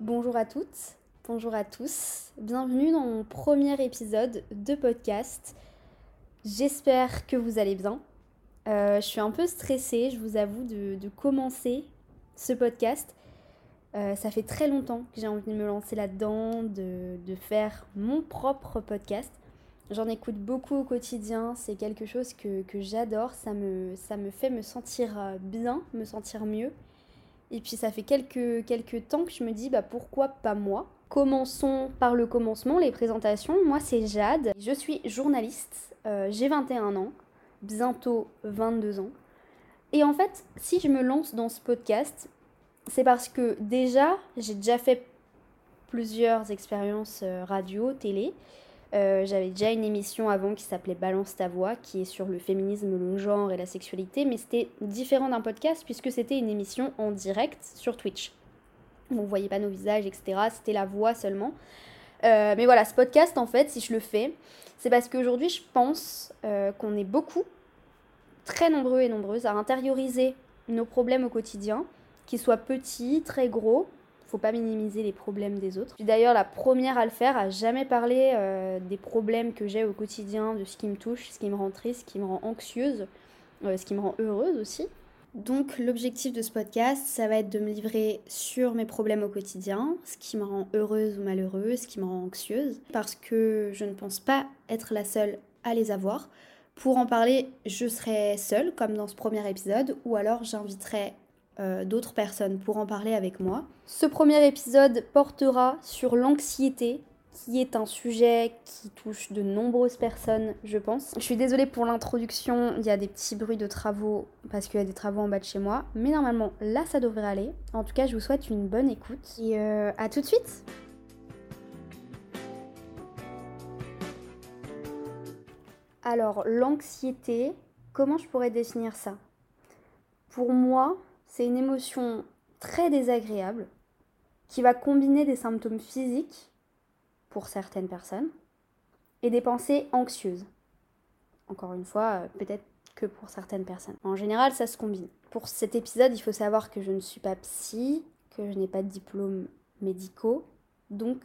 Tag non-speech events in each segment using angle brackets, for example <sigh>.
Bonjour à toutes, bonjour à tous, bienvenue dans mon premier épisode de podcast. J'espère que vous allez bien. Euh, je suis un peu stressée, je vous avoue, de, commencer ce podcast. Euh, ça fait très longtemps que j'ai envie de me lancer là-dedans, de, faire mon propre podcast. J'en écoute beaucoup au quotidien, c'est quelque chose que, j'adore, ça me, ça me fait me sentir euh, bien, me sentir mieux. Et puis ça fait quelques, quelques temps que je me dis bah pourquoi pas moi? Commençons par le commencement, les présentations. Moi c'est Jade, je suis journaliste, euh, j'ai 21 ans, bientôt 22 ans. Et en fait, si je me lance dans ce podcast, c'est parce que déjà j'ai déjà fait plusieurs expériences euh, radio, télé. Euh, j'avais déjà une émission avant qui s'appelait Balance ta voix, qui est sur le féminisme, le genre et la sexualité, mais c'était différent d'un podcast puisque c'était une émission en direct sur Twitch. On ne voyait pas nos visages, etc. C'était la voix seulement. Euh, mais voilà, ce podcast, en fait, si je le fais, c'est parce qu'aujourd'hui, je pense euh, qu'on est beaucoup, très nombreux et nombreuses, à intérioriser nos problèmes au quotidien, qu'ils soient petits, très gros, faut pas minimiser les problèmes des autres. Je suis d'ailleurs la première à le faire, à jamais parler euh, des problèmes que j'ai au quotidien, de ce qui me touche, ce qui me rend triste, ce qui me rend anxieuse, euh, ce qui me rend heureuse aussi. Donc l'objectif de ce podcast, ça va être de me livrer sur mes problèmes au quotidien, ce qui me rend heureuse ou malheureuse, ce qui me rend anxieuse, parce que je ne pense pas être la seule à les avoir. Pour en parler, je serai seule, comme dans ce premier épisode, ou alors j'inviterai euh, d'autres personnes pour en parler avec moi. Ce premier épisode portera sur l'anxiété, qui est un sujet qui touche de nombreuses personnes, je pense. Je suis désolée pour l'introduction, il y a des petits bruits de travaux parce qu'il y a des travaux en bas de chez moi, mais normalement là ça devrait aller. En tout cas, je vous souhaite une bonne écoute et euh, à tout de suite. Alors, l'anxiété, comment je pourrais définir ça? Pour moi, c'est une émotion très désagréable qui va combiner des symptômes physiques pour certaines personnes et des pensées anxieuses. Encore une fois, euh, peut-être que pour certaines personnes. En général, ça se combine. Pour cet épisode, il faut savoir que je ne suis pas psy, que je n'ai pas de diplôme médicaux, donc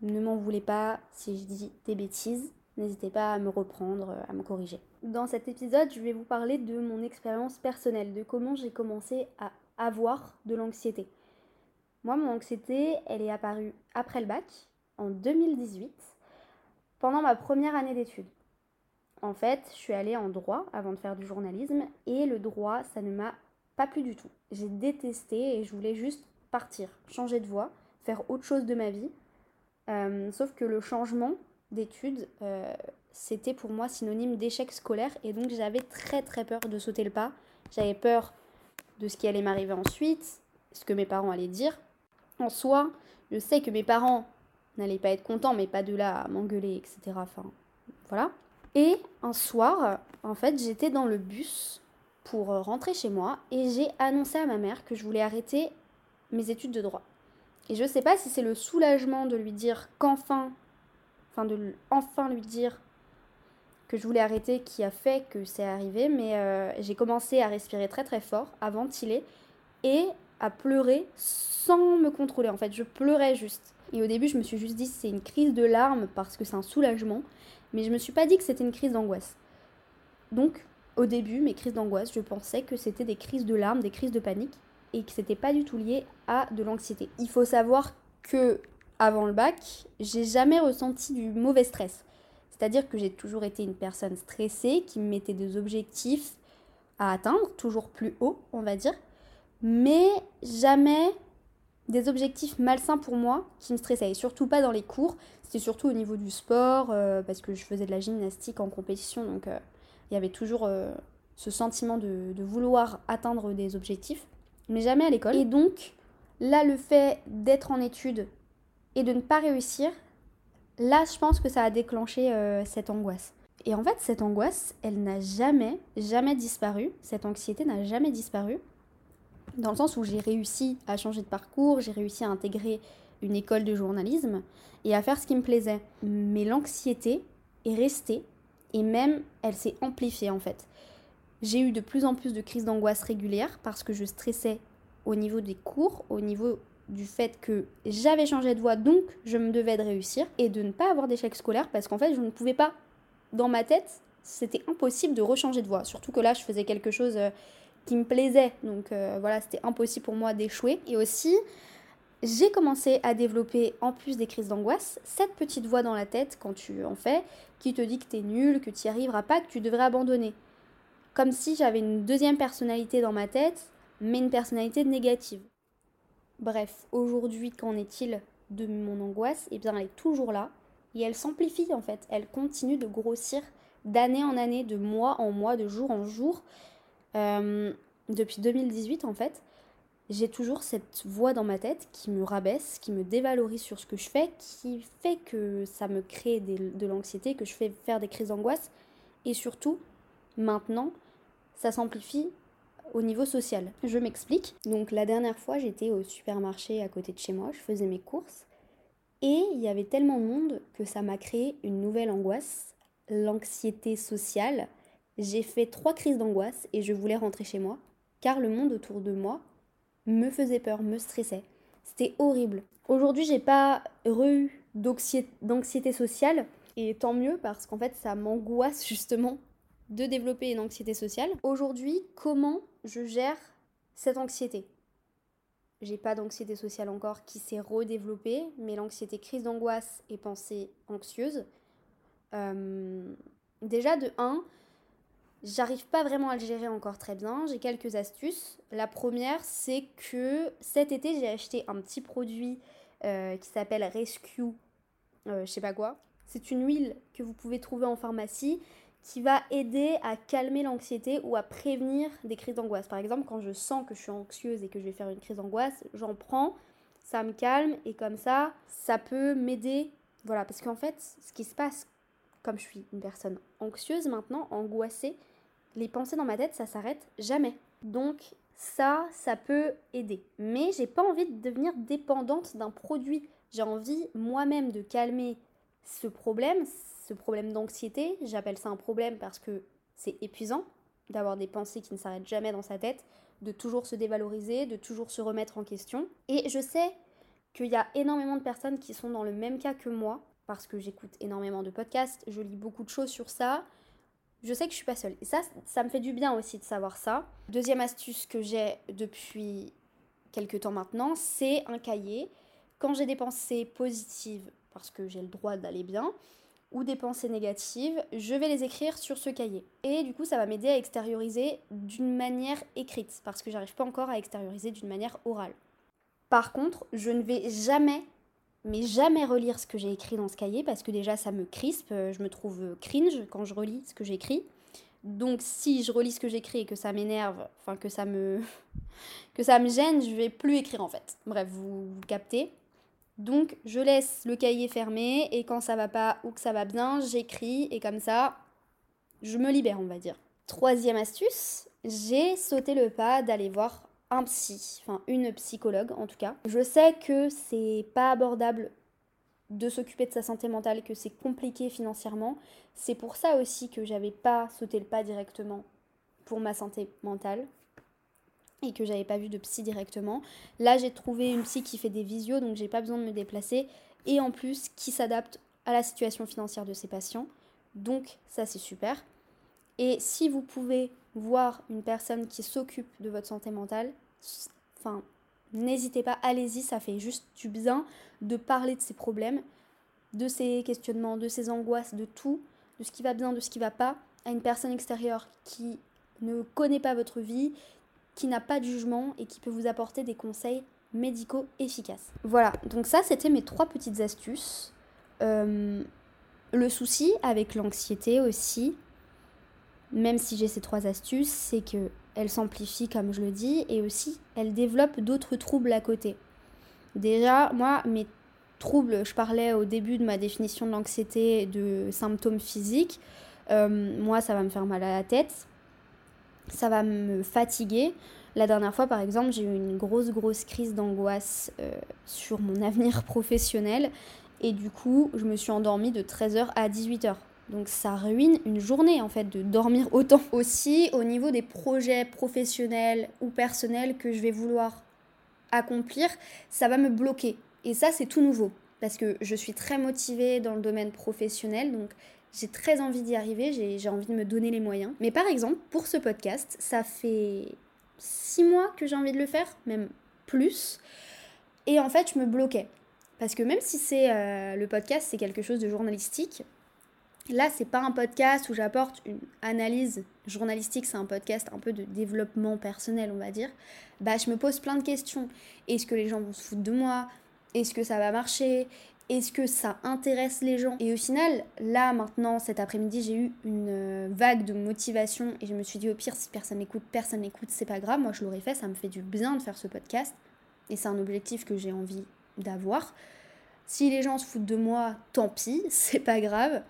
ne m'en voulez pas si je dis des bêtises. N'hésitez pas à me reprendre, à me corriger. Dans cet épisode, je vais vous parler de mon expérience personnelle, de comment j'ai commencé à avoir de l'anxiété. Moi, mon anxiété, elle est apparue après le bac, en 2018, pendant ma première année d'études. En fait, je suis allée en droit avant de faire du journalisme et le droit, ça ne m'a pas plu du tout. J'ai détesté et je voulais juste partir, changer de voie, faire autre chose de ma vie. Euh, sauf que le changement, d'études, euh, c'était pour moi synonyme d'échec scolaire et donc j'avais très très peur de sauter le pas. J'avais peur de ce qui allait m'arriver ensuite, ce que mes parents allaient dire. En soi, je sais que mes parents n'allaient pas être contents, mais pas de là à m'engueuler, etc. Enfin, voilà. Et un soir, en fait, j'étais dans le bus pour rentrer chez moi et j'ai annoncé à ma mère que je voulais arrêter mes études de droit. Et je sais pas si c'est le soulagement de lui dire qu'enfin enfin de enfin lui dire que je voulais arrêter qui a fait que c'est arrivé, mais euh, j'ai commencé à respirer très très fort, à ventiler et à pleurer sans me contrôler. En fait, je pleurais juste. Et au début, je me suis juste dit c'est une crise de larmes parce que c'est un soulagement, mais je me suis pas dit que c'était une crise d'angoisse. Donc, au début, mes crises d'angoisse, je pensais que c'était des crises de larmes, des crises de panique et que c'était pas du tout lié à de l'anxiété. Il faut savoir que avant le bac, j'ai jamais ressenti du mauvais stress. C'est-à-dire que j'ai toujours été une personne stressée qui me mettait des objectifs à atteindre, toujours plus haut, on va dire, mais jamais des objectifs malsains pour moi qui me stressaient. Et surtout pas dans les cours, c'était surtout au niveau du sport, euh, parce que je faisais de la gymnastique en compétition, donc euh, il y avait toujours euh, ce sentiment de, de vouloir atteindre des objectifs, mais jamais à l'école. Et donc, là, le fait d'être en études et de ne pas réussir, là, je pense que ça a déclenché euh, cette angoisse. Et en fait, cette angoisse, elle n'a jamais, jamais disparu. Cette anxiété n'a jamais disparu. Dans le sens où j'ai réussi à changer de parcours, j'ai réussi à intégrer une école de journalisme et à faire ce qui me plaisait. Mais l'anxiété est restée et même elle s'est amplifiée en fait. J'ai eu de plus en plus de crises d'angoisse régulières parce que je stressais au niveau des cours, au niveau du fait que j'avais changé de voie, donc je me devais de réussir et de ne pas avoir d'échec scolaire parce qu'en fait, je ne pouvais pas, dans ma tête, c'était impossible de rechanger de voie. Surtout que là, je faisais quelque chose euh, qui me plaisait, donc euh, voilà, c'était impossible pour moi d'échouer. Et aussi, j'ai commencé à développer, en plus des crises d'angoisse, cette petite voix dans la tête quand tu en fais, qui te dit que t'es nul, que tu n'y arriveras pas, que tu devrais abandonner. Comme si j'avais une deuxième personnalité dans ma tête, mais une personnalité négative. Bref, aujourd'hui, qu'en est-il de mon angoisse? Eh bien, elle est toujours là, et elle s'amplifie en fait. Elle continue de grossir d'année en année, de mois en mois, de jour en jour. Euh, depuis 2018 en fait j'ai toujours cette voix dans ma tête qui me rabaisse, qui me dévalorise sur ce que je fais, qui fait que ça me crée de l'anxiété, que je fais faire des crises d'angoisse. Et surtout, maintenant, ça s'amplifie au niveau social. Je m'explique. Donc la dernière fois, j'étais au supermarché à côté de chez moi, je faisais mes courses. Et il y avait tellement de monde que ça m'a créé une nouvelle angoisse, l'anxiété sociale. J'ai fait trois crises d'angoisse et je voulais rentrer chez moi, car le monde autour de moi me faisait peur, me stressait. C'était horrible. Aujourd'hui, j'ai pas eu d'anxiété sociale et tant mieux parce qu'en fait, ça m'angoisse <laughs> justement de développer une anxiété sociale. Aujourd'hui, comment je gère cette anxiété? J'ai pas d'anxiété sociale encore qui s'est redéveloppée, mais l'anxiété crise d'angoisse et pensée anxieuse. Euh, déjà de 1, J'arrive pas vraiment à le gérer encore très bien. J'ai quelques astuces. La première, c'est que cet été, j'ai acheté un petit produit euh, qui s'appelle Rescue, euh, je sais pas quoi. C'est une huile que vous pouvez trouver en pharmacie qui va aider à calmer l'anxiété ou à prévenir des crises d'angoisse. Par exemple, quand je sens que je suis anxieuse et que je vais faire une crise d'angoisse, j'en prends, ça me calme et comme ça, ça peut m'aider. Voilà, parce qu'en fait, ce qui se passe, comme je suis une personne anxieuse maintenant, angoissée, les pensées dans ma tête, ça s'arrête jamais. Donc ça, ça peut aider. Mais j'ai pas envie de devenir dépendante d'un produit. J'ai envie moi-même de calmer ce problème, ce problème d'anxiété. J'appelle ça un problème parce que c'est épuisant d'avoir des pensées qui ne s'arrêtent jamais dans sa tête, de toujours se dévaloriser, de toujours se remettre en question. Et je sais qu'il y a énormément de personnes qui sont dans le même cas que moi, parce que j'écoute énormément de podcasts, je lis beaucoup de choses sur ça, je sais que je suis pas seule. Et ça, ça me fait du bien aussi de savoir ça. Deuxième astuce que j'ai depuis quelques temps maintenant, c'est un cahier. Quand j'ai des pensées positives, parce que j'ai le droit d'aller bien, ou des pensées négatives, je vais les écrire sur ce cahier. Et du coup, ça va m'aider à extérioriser d'une manière écrite, parce que j'arrive pas encore à extérioriser d'une manière orale. Par contre, je ne vais jamais mais jamais relire ce que j'ai écrit dans ce cahier parce que déjà ça me crispe, euh, je me trouve cringe quand je relis ce que j'ai écrit. Donc si je relis ce que j'écris et que ça m'énerve, enfin que ça me <laughs> que ça me gêne, je vais plus écrire en fait. Bref, vous, vous captez. Donc je laisse le cahier fermé et quand ça va pas ou que ça va bien, j'écris et comme ça je me libère, on va dire. Troisième astuce, j'ai sauté le pas d'aller voir un psy, enfin une psychologue en tout cas. Je sais que c'est pas abordable de s'occuper de sa santé mentale, que c'est compliqué financièrement. C'est pour ça aussi que j'avais pas sauté le pas directement pour ma santé mentale et que j'avais pas vu de psy directement. Là, j'ai trouvé une psy qui fait des visios, donc j'ai pas besoin de me déplacer et en plus qui s'adapte à la situation financière de ses patients. Donc ça c'est super. Et si vous pouvez voir une personne qui s'occupe de votre santé mentale, enfin, n'hésitez pas, allez-y, ça fait juste du bien de parler de ces problèmes, de ces questionnements, de ces angoisses, de tout, de ce qui va bien, de ce qui va pas, à une personne extérieure qui ne connaît pas votre vie, qui n'a pas de jugement et qui peut vous apporter des conseils médicaux efficaces. Voilà, donc ça c'était mes trois petites astuces. Euh, le souci avec l'anxiété aussi, même si j'ai ces trois astuces, c'est que elle s'amplifie comme je le dis et aussi elle développe d'autres troubles à côté. Déjà, moi, mes troubles, je parlais au début de ma définition de l'anxiété de symptômes physiques. Euh, moi, ça va me faire mal à la tête, ça va me fatiguer. La dernière fois, par exemple, j'ai eu une grosse, grosse crise d'angoisse euh, sur mon <laughs> avenir professionnel. Et du coup, je me suis endormie de 13h à 18h. Donc ça ruine une journée en fait de dormir autant. <laughs> Aussi au niveau des projets professionnels ou personnels que je vais vouloir accomplir, ça va me bloquer. Et ça, c'est tout nouveau. Parce que je suis très motivée dans le domaine professionnel, donc j'ai très envie d'y arriver, j'ai envie de me donner les moyens. Mais par exemple, pour ce podcast, ça fait six mois que j'ai envie de le faire, même plus. Et en fait, je me bloquais. Parce que même si c'est euh, le podcast, c'est quelque chose de journalistique, là, c'est pas un podcast où j'apporte une analyse journalistique, c'est un podcast un peu de développement personnel, on va dire. Bah, je me pose plein de questions. Est-ce que les gens vont se foutre de moi? Est-ce que ça va marcher? Est-ce que ça intéresse les gens? Et au final, là, maintenant, cet après-midi, j'ai eu une euh, vague de motivation et je me suis dit, au pire, si personne n'écoute, personne n'écoute, c'est pas grave. Moi, je l'aurais fait, ça me fait du bien de faire ce podcast. Et c'est un objectif que j'ai envie d'avoir. Si les gens se foutent de moi, tant pis, <laughs> c'est pas grave.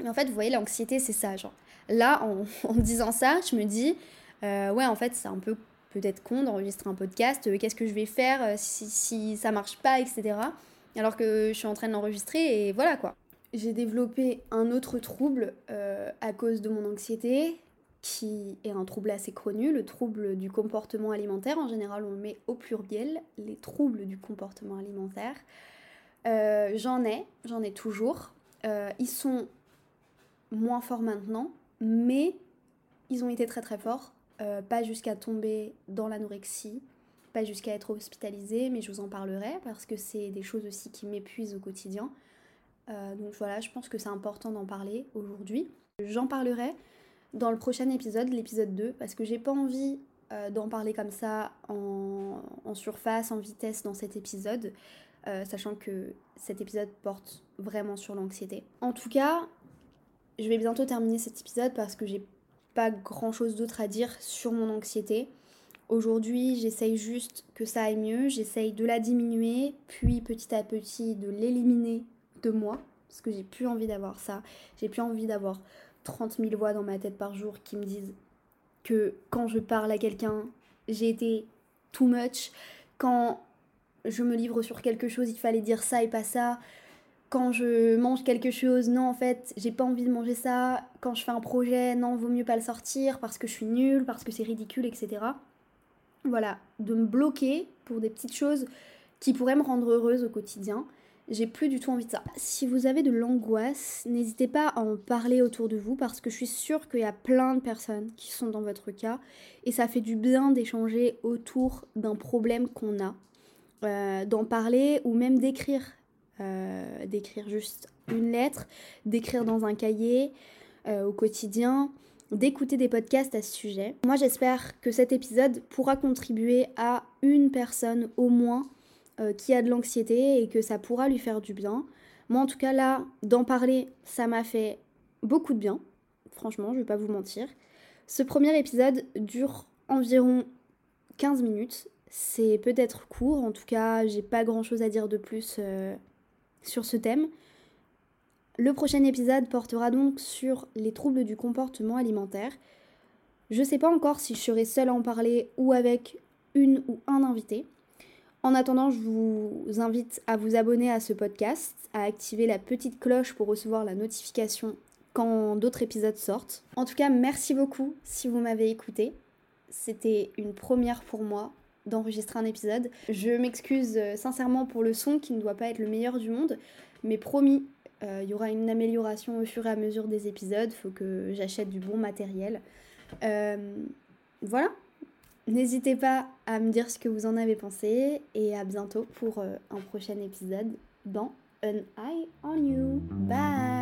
Mais en fait, vous voyez, l'anxiété, c'est ça. Genre, là, <laughs> en, disant ça, je me dis, euh, ouais, en fait, c'est un peu peut-être con d'enregistrer un podcast. Euh, qu'est-ce que je vais faire si, si, ça marche pas, etc. Alors que je suis en train de l'enregistrer et voilà quoi. J'ai développé un autre trouble à cause de mon anxiété, qui est un trouble assez connu, le trouble du comportement alimentaire. En général, on le met au pluriel, les troubles du comportement alimentaire. Euh, j'en ai, j'en ai toujours. Euh, ils sont moins forts maintenant, mais ils ont été très très forts. Euh, pas jusqu'à tomber dans l'anorexie, jusqu'à être hospitalisé, mais je vous en parlerai parce que c'est des choses aussi qui m'épuisent au quotidien. donc voilà, je pense que c'est important d'en parler aujourd'hui. J'en parlerai dans le prochain épisode, l'épisode 2, parce que j'ai pas envie euh, d'en parler comme ça en, surface, en vitesse dans cet épisode, euh, sachant que cet épisode porte vraiment sur l'anxiété. En tout cas, je vais bientôt terminer cet épisode parce que j'ai pas grand chose d'autre à dire sur mon anxiété. Aujourd'hui, j'essaye juste que ça aille mieux, j'essaye de la diminuer, puis petit à petit de l'éliminer de moi, parce que j'ai plus envie d'avoir ça. J'ai plus envie d'avoir 30 000 voix dans ma tête par jour qui me disent que quand je parle à quelqu'un, j'ai été too much. Quand je me livre sur quelque chose, il fallait dire ça et pas ça. Quand je mange quelque chose, non, en fait, j'ai pas envie de manger ça. Quand je fais un projet, non, vaut mieux pas le sortir parce que je suis nulle, parce que c'est ridicule, etc. Voilà, de me bloquer pour des petites choses qui pourraient me rendre heureuse au quotidien j'ai plus du tout envie de ça. Si vous avez de l'angoisse, n'hésitez pas à en parler autour de vous parce que je suis sûre qu'il y a plein de personnes qui sont dans votre cas et ça fait du bien d'échanger autour d'un problème qu'on a, euh, d'en parler ou même d'écrire, euh, d'écrire juste une lettre, d'écrire dans un cahier euh, au quotidien d'écouter des podcasts à ce sujet. Moi j'espère que cet épisode pourra contribuer à une personne au moins euh, qui a de l'anxiété et que ça pourra lui faire du bien. Moi, en tout cas, là, d'en parler, ça m'a fait beaucoup de bien. Franchement, je vais pas vous mentir. Ce premier épisode dure environ 15 minutes. C'est peut-être court, en tout cas, j'ai pas grand chose à dire de plus euh, sur ce thème. Le prochain épisode portera donc sur les troubles du comportement alimentaire. Je sais pas encore si je serai seule à en parler ou avec une ou un invité. En attendant, je vous invite à vous abonner à ce podcast, à activer la petite cloche pour recevoir la notification quand d'autres épisodes sortent. En tout cas, merci beaucoup si vous m'avez écouté. C'était une première pour moi d'enregistrer un épisode. Je m'excuse euh, sincèrement pour le son qui ne doit pas être le meilleur du monde, mais promis, euh, il y aura une amélioration au fur et à mesure des épisodes. Faut que j'achète du bon matériel. Euh, voilà, N'hésitez pas à me dire ce que vous en avez pensé et à bientôt pour euh, un prochain épisode dans An Eye on You. Bye